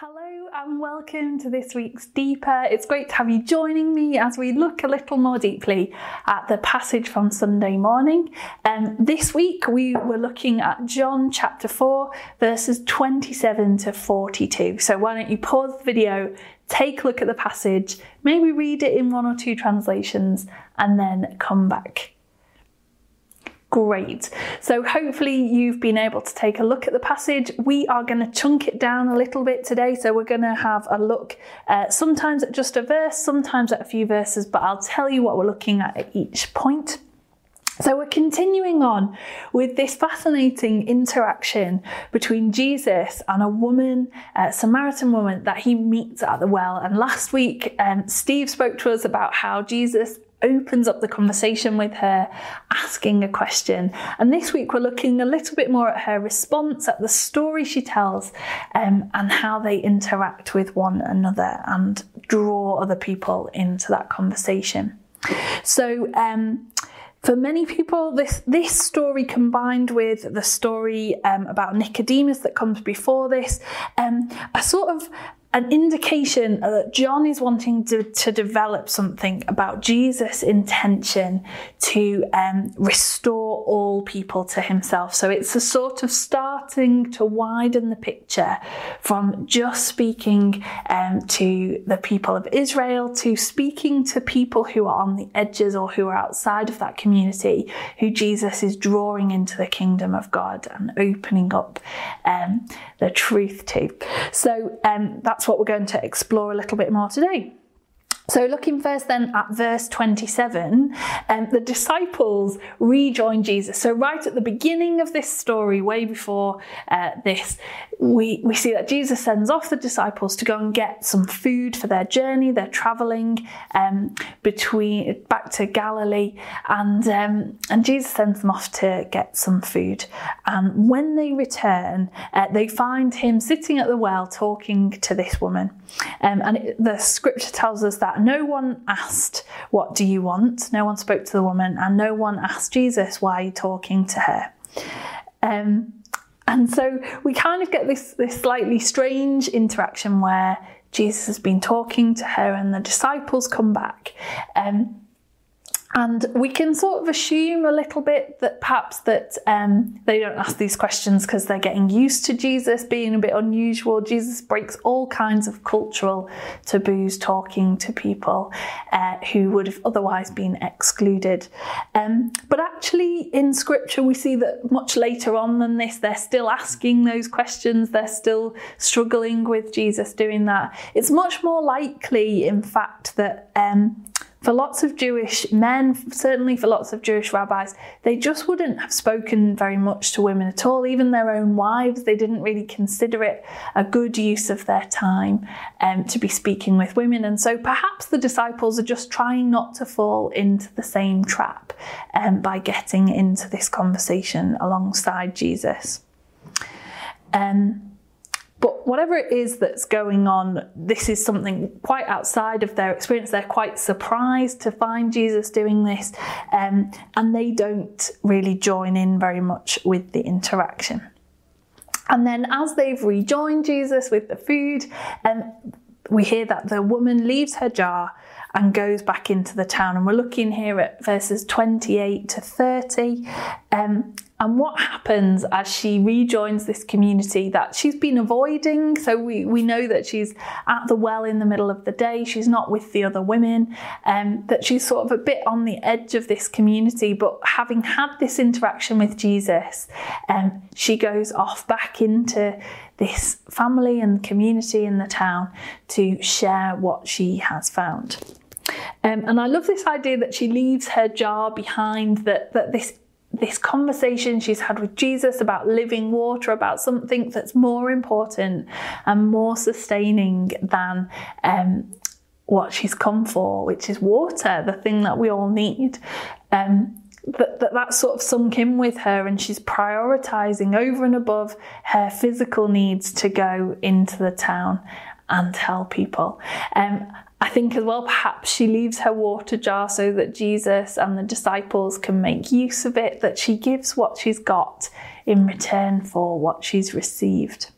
Hello and welcome to this week's Deeper. It's great to have you joining me as we look a little more deeply at the passage from Sunday morning. Um, this week we were looking at John chapter 4, verses 27 to 42. So why don't you pause the video, take a look at the passage, maybe read it in one or two translations, and then come back. Great. So hopefully you've been able to take a look at the passage. We are going to chunk it down a little bit today. So we're going to have a look uh, sometimes at just a verse, sometimes at a few verses, but I'll tell you what we're looking at at each point. So we're continuing on with this fascinating interaction between Jesus and a woman, a Samaritan woman that he meets at the well. And last week, um, Steve spoke to us about how Jesus opens up the conversation with her, asking a question. And this week we're looking a little bit more at her response, at the story she tells, um, and how they interact with one another and draw other people into that conversation. So, um, for many people, this, this story combined with the story um, about Nicodemus that comes before this, um, are sort of an indication that John is wanting to, to develop something about Jesus' intention to um, restore all people to himself. So it's a sort of starting to widen the picture from just speaking um, to the people of Israel to speaking to people who are on the edges or who are outside of that community, who Jesus is drawing into the kingdom of God and opening up um, the truth to. So um, that's what we're going to explore a little bit more today. So, looking first then at verse 27, um, the disciples rejoin Jesus. So, right at the beginning of this story, way before uh, this, we, we see that Jesus sends off the disciples to go and get some food for their journey. They're traveling um, between back to Galilee, and um, and Jesus sends them off to get some food. And when they return, uh, they find him sitting at the well talking to this woman. Um, and it, the scripture tells us that no one asked, What do you want? No one spoke to the woman, and no one asked Jesus, Why are you talking to her? Um, and so we kind of get this, this slightly strange interaction where Jesus has been talking to her, and the disciples come back. Um, and we can sort of assume a little bit that perhaps that um, they don't ask these questions because they're getting used to Jesus being a bit unusual. Jesus breaks all kinds of cultural taboos talking to people uh, who would have otherwise been excluded. Um, but actually, in Scripture, we see that much later on than this, they're still asking those questions. They're still struggling with Jesus doing that. It's much more likely, in fact, that um, for lots of Jewish men, certainly for lots of Jewish rabbis, they just wouldn't have spoken very much to women at all. Even their own wives, they didn't really consider it a good use of their time um, to be speaking with women. And so perhaps the disciples are just trying not to fall into the same trap um, by getting into this conversation alongside Jesus. Um, whatever it is that's going on, this is something quite outside of their experience. They're quite surprised to find Jesus doing this, um, and they don't really join in very much with the interaction. And then, as they've rejoined Jesus with the food, um, we hear that the woman leaves her jar and goes back into the town. And we're looking here at verses 28 to 30. Um, and what happens as she rejoins this community that she's been avoiding? So we, we know that she's at the well in the middle of the day, she's not with the other women, um, that she's sort of a bit on the edge of this community. But having had this interaction with Jesus, um, she goes off back into this family and community in the town to share what she has found. Um, and I love this idea that she leaves her jar behind, that, that this this conversation she's had with Jesus about living water, about something that's more important and more sustaining than um, what she's come for, which is water, the thing that we all need. Um, that, that that sort of sunk in with her, and she's prioritizing over and above her physical needs to go into the town and tell people. Um, I think as well, perhaps she leaves her water jar so that Jesus and the disciples can make use of it, that she gives what she's got in return for what she's received.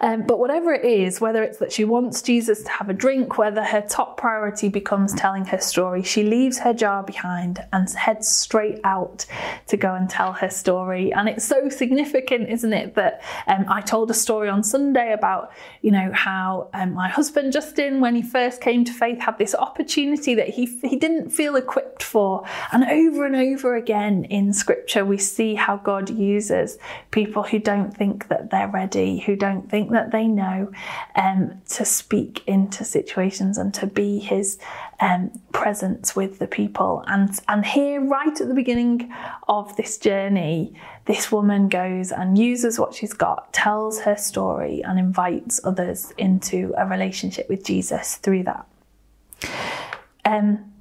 Um, but whatever it is, whether it's that she wants Jesus to have a drink, whether her top priority becomes telling her story, she leaves her jar behind and heads straight out to go and tell her story. And it's so significant, isn't it, that um, I told a story on Sunday about, you know, how um, my husband Justin, when he first came to faith, had this opportunity that he he didn't feel equipped for. And over and over again in Scripture, we see how God uses people who don't think that they're ready, who don't think that they know, um, to speak into situations and to be His um, presence with the people. And and here, right at the beginning of this journey, this woman goes and uses what she's got, tells her story, and invites others into a relationship with Jesus through that. Um,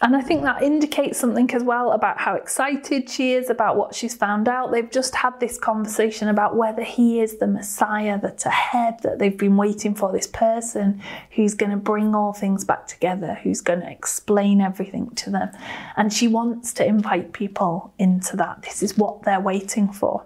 and I think that indicates something as well about how excited she is about what she's found out. They've just had this conversation about whether he is the Messiah that's ahead, that they've been waiting for this person who's going to bring all things back together, who's going to explain everything to them. And she wants to invite people into that. This is what they're waiting for.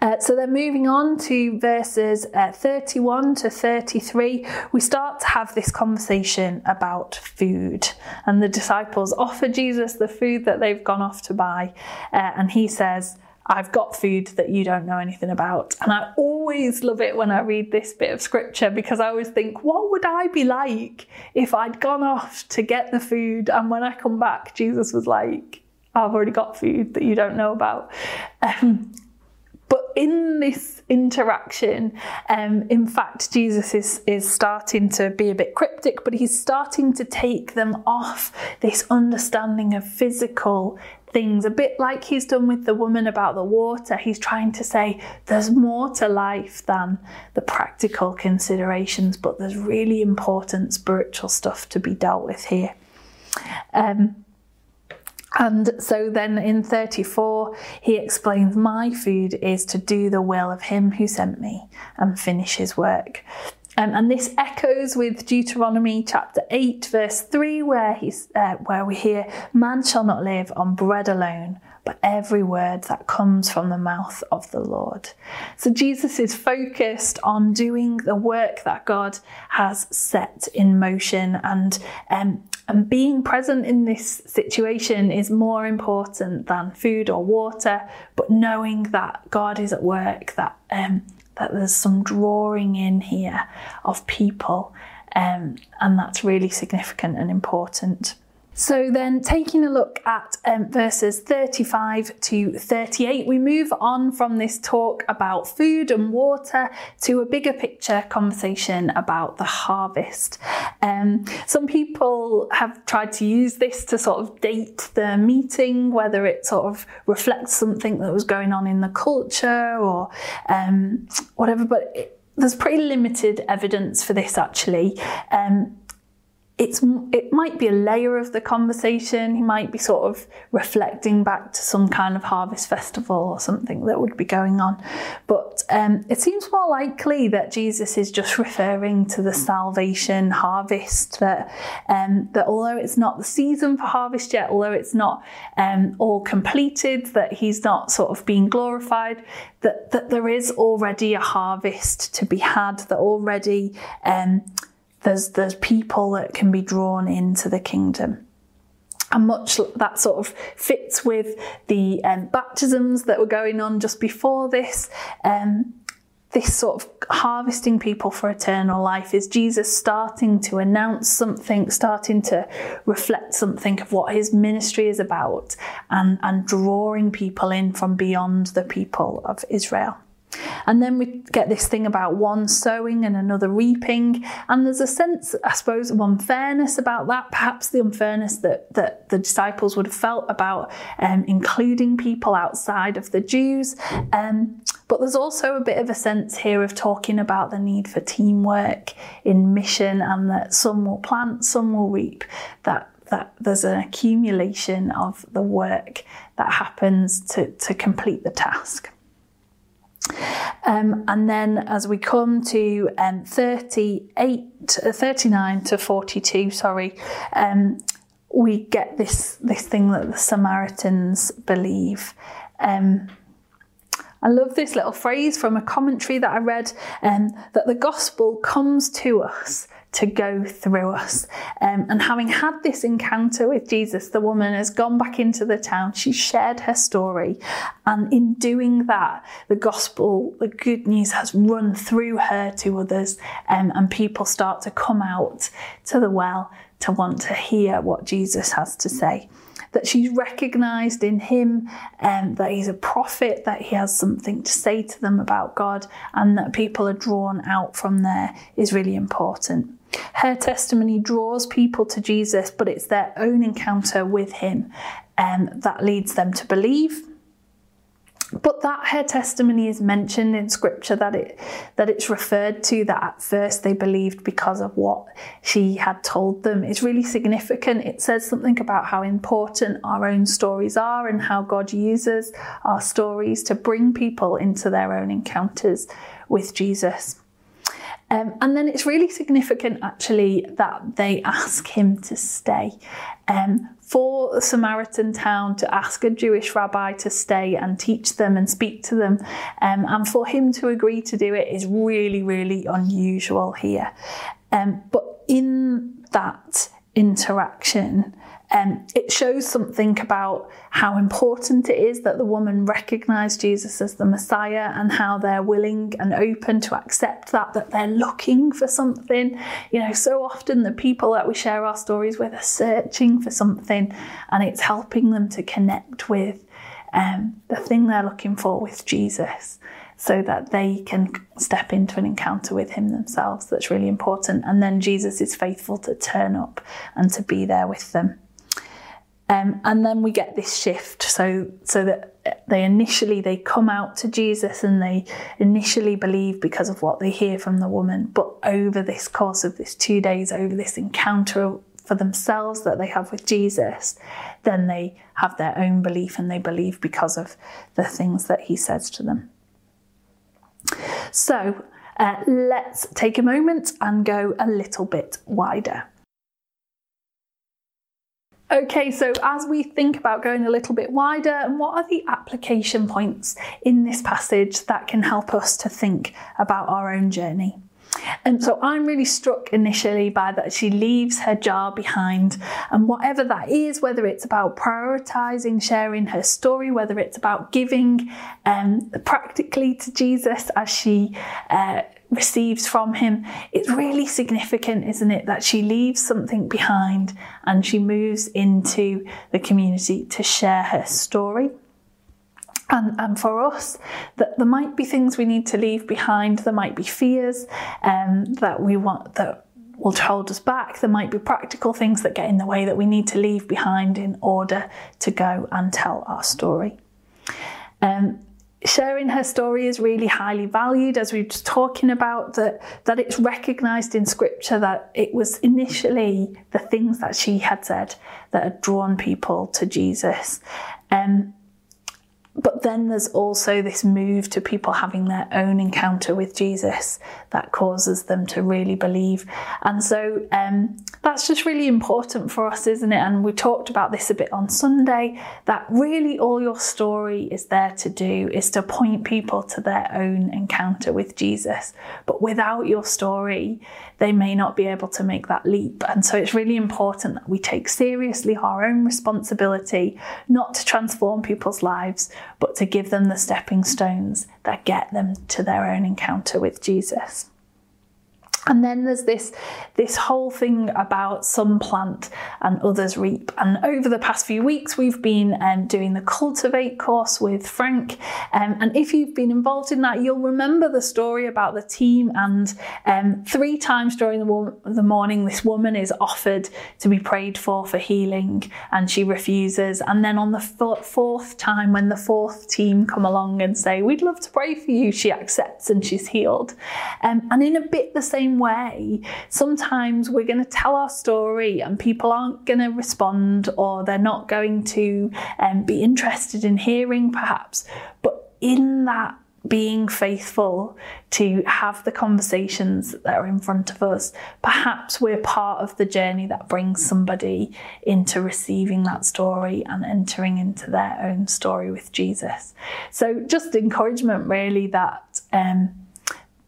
Uh, so then moving on to verses uh, 31 to 33, we start to have this conversation about food. And the disciples offer Jesus the food that they've gone off to buy. Uh, and he says, I've got food that you don't know anything about. And I always love it when I read this bit of scripture because I always think, what would I be like if I'd gone off to get the food and when I come back, Jesus was like, I've already got food that you don't know about. Um, but in this interaction, um, in fact, Jesus is, is starting to be a bit cryptic, but he's starting to take them off this understanding of physical things, a bit like he's done with the woman about the water. He's trying to say there's more to life than the practical considerations, but there's really important spiritual stuff to be dealt with here. Um, and so then in 34, he explains, My food is to do the will of him who sent me and finish his work. Um, and this echoes with Deuteronomy chapter 8, verse 3, where, he's, uh, where we hear, Man shall not live on bread alone, but every word that comes from the mouth of the Lord. So Jesus is focused on doing the work that God has set in motion and um, and being present in this situation is more important than food or water, but knowing that God is at work, that um, that there's some drawing in here of people, um, and that's really significant and important. So, then taking a look at um, verses 35 to 38, we move on from this talk about food and water to a bigger picture conversation about the harvest. Um, some people have tried to use this to sort of date the meeting, whether it sort of reflects something that was going on in the culture or um, whatever, but it, there's pretty limited evidence for this actually. Um, it's it might be a layer of the conversation. He might be sort of reflecting back to some kind of harvest festival or something that would be going on. But um, it seems more likely that Jesus is just referring to the salvation harvest. That um, that although it's not the season for harvest yet, although it's not um, all completed, that he's not sort of being glorified. That that there is already a harvest to be had. That already um, there's there's people that can be drawn into the kingdom. And much that sort of fits with the um, baptisms that were going on just before this. Um, this sort of harvesting people for eternal life is Jesus starting to announce something, starting to reflect something of what his ministry is about, and, and drawing people in from beyond the people of Israel. And then we get this thing about one sowing and another reaping. And there's a sense, I suppose, of unfairness about that, perhaps the unfairness that, that the disciples would have felt about um, including people outside of the Jews. Um, but there's also a bit of a sense here of talking about the need for teamwork in mission and that some will plant, some will reap, that that there's an accumulation of the work that happens to, to complete the task. Um, and then as we come to um, 38, uh, 39 to 42, sorry, um, we get this, this thing that the Samaritans believe. Um, I love this little phrase from a commentary that I read um, that the gospel comes to us to go through us. Um, and having had this encounter with Jesus, the woman has gone back into the town. She shared her story. And in doing that, the gospel, the good news has run through her to others. Um, and people start to come out to the well to want to hear what Jesus has to say that she's recognized in him um, that he's a prophet, that he has something to say to them about God, and that people are drawn out from there is really important. Her testimony draws people to Jesus, but it's their own encounter with him um, that leads them to believe. But that her testimony is mentioned in scripture that it that it's referred to that at first they believed because of what she had told them is really significant. It says something about how important our own stories are and how god uses our stories to bring people into their own encounters with jesus um, and then it's really significant actually that they ask him to stay. Um, for the Samaritan town to ask a Jewish rabbi to stay and teach them and speak to them, um, and for him to agree to do it is really, really unusual here. Um, but in that interaction, um, it shows something about how important it is that the woman recognize Jesus as the Messiah and how they're willing and open to accept that, that they're looking for something. You know, so often the people that we share our stories with are searching for something and it's helping them to connect with um, the thing they're looking for with Jesus so that they can step into an encounter with him themselves. That's really important. And then Jesus is faithful to turn up and to be there with them. Um, and then we get this shift. So so that they initially they come out to Jesus and they initially believe because of what they hear from the woman. But over this course of this 2 days over this encounter for themselves that they have with Jesus then they have their own belief and they believe because of the things that he says to them. So uh, let's take a moment and go a little bit wider Okay, so as we think about going a little bit wider, and what are the application points in this passage that can help us to think about our own journey? And so I'm really struck initially by that she leaves her jar behind, and whatever that is, whether it's about prioritizing sharing her story, whether it's about giving um, practically to Jesus as she uh, receives from him. It's really significant, isn't it, that she leaves something behind and she moves into the community to share her story. And, and for us, that there might be things we need to leave behind. There might be fears um, that we want that will hold us back. There might be practical things that get in the way that we need to leave behind in order to go and tell our story. Um, sharing her story is really highly valued as we were just talking about that that it's recognized in scripture that it was initially the things that she had said that had drawn people to jesus. Um, but then there's also this move to people having their own encounter with Jesus that causes them to really believe. And so um, that's just really important for us, isn't it? And we talked about this a bit on Sunday that really all your story is there to do is to point people to their own encounter with Jesus. But without your story, they may not be able to make that leap. And so it's really important that we take seriously our own responsibility, not to transform people's lives, but to give them the stepping stones that get them to their own encounter with Jesus. And then there's this, this whole thing about some plant and others reap. And over the past few weeks, we've been um, doing the Cultivate course with Frank. Um, and if you've been involved in that, you'll remember the story about the team. And um, three times during the, the morning, this woman is offered to be prayed for for healing, and she refuses. And then on the fourth time, when the fourth team come along and say, We'd love to pray for you, she accepts and she's healed. Um, and in a bit the same same way, sometimes we're going to tell our story and people aren't going to respond or they're not going to um, be interested in hearing, perhaps. But in that being faithful to have the conversations that are in front of us. Perhaps we're part of the journey that brings somebody into receiving that story and entering into their own story with Jesus. So, just encouragement really that. Um,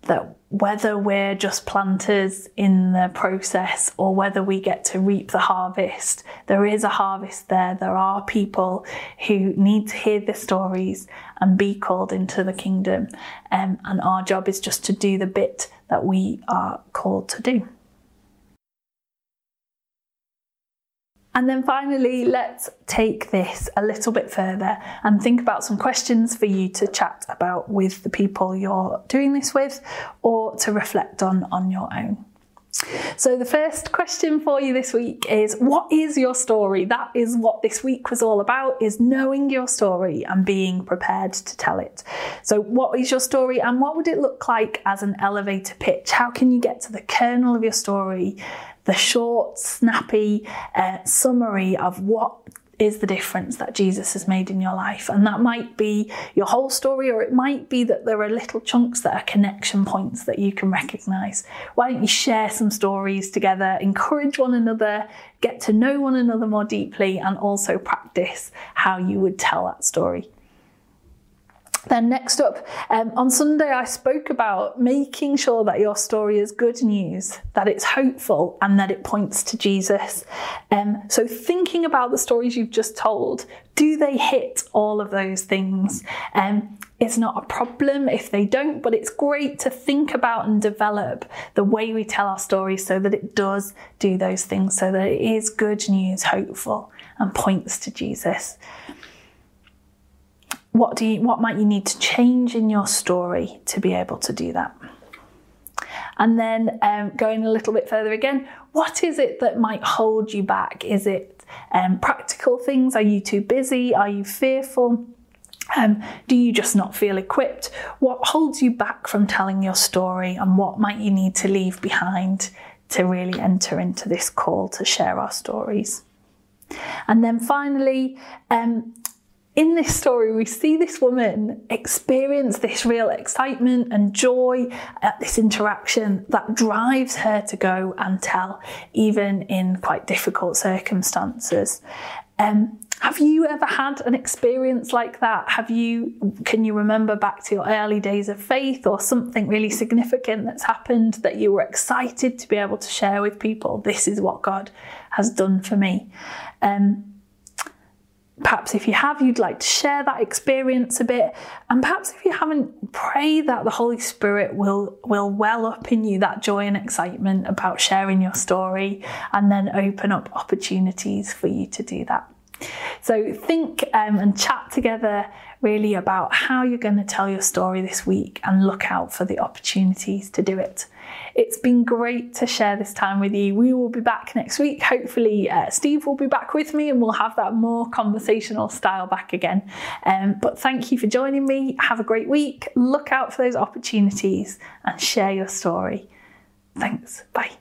that whether we're just planters in the process or whether we get to reap the harvest, there is a harvest there. There are people who need to hear the stories and be called into the kingdom. Um, and our job is just to do the bit that we are called to do. And then finally, let's take this a little bit further and think about some questions for you to chat about with the people you're doing this with or to reflect on on your own. So, the first question for you this week is What is your story? That is what this week was all about, is knowing your story and being prepared to tell it. So, what is your story and what would it look like as an elevator pitch? How can you get to the kernel of your story the short, snappy uh, summary of what is the difference that Jesus has made in your life. And that might be your whole story, or it might be that there are little chunks that are connection points that you can recognize. Why don't you share some stories together, encourage one another, get to know one another more deeply, and also practice how you would tell that story? Then, next up, um, on Sunday, I spoke about making sure that your story is good news, that it's hopeful, and that it points to Jesus. Um, so, thinking about the stories you've just told, do they hit all of those things? Um, it's not a problem if they don't, but it's great to think about and develop the way we tell our stories so that it does do those things, so that it is good news, hopeful, and points to Jesus what do you what might you need to change in your story to be able to do that? And then um, going a little bit further again what is it that might hold you back? Is it um, practical things? Are you too busy? Are you fearful? Um, do you just not feel equipped? What holds you back from telling your story and what might you need to leave behind to really enter into this call to share our stories? And then finally, um, in this story, we see this woman experience this real excitement and joy at this interaction that drives her to go and tell, even in quite difficult circumstances. Um, have you ever had an experience like that? Have you, can you remember back to your early days of faith or something really significant that's happened that you were excited to be able to share with people? This is what God has done for me. Um, Perhaps if you have, you'd like to share that experience a bit. And perhaps if you haven't, pray that the Holy Spirit will, will well up in you that joy and excitement about sharing your story and then open up opportunities for you to do that. So think um, and chat together really about how you're going to tell your story this week and look out for the opportunities to do it. It's been great to share this time with you. We will be back next week. Hopefully, uh, Steve will be back with me and we'll have that more conversational style back again. Um, but thank you for joining me. Have a great week. Look out for those opportunities and share your story. Thanks. Bye.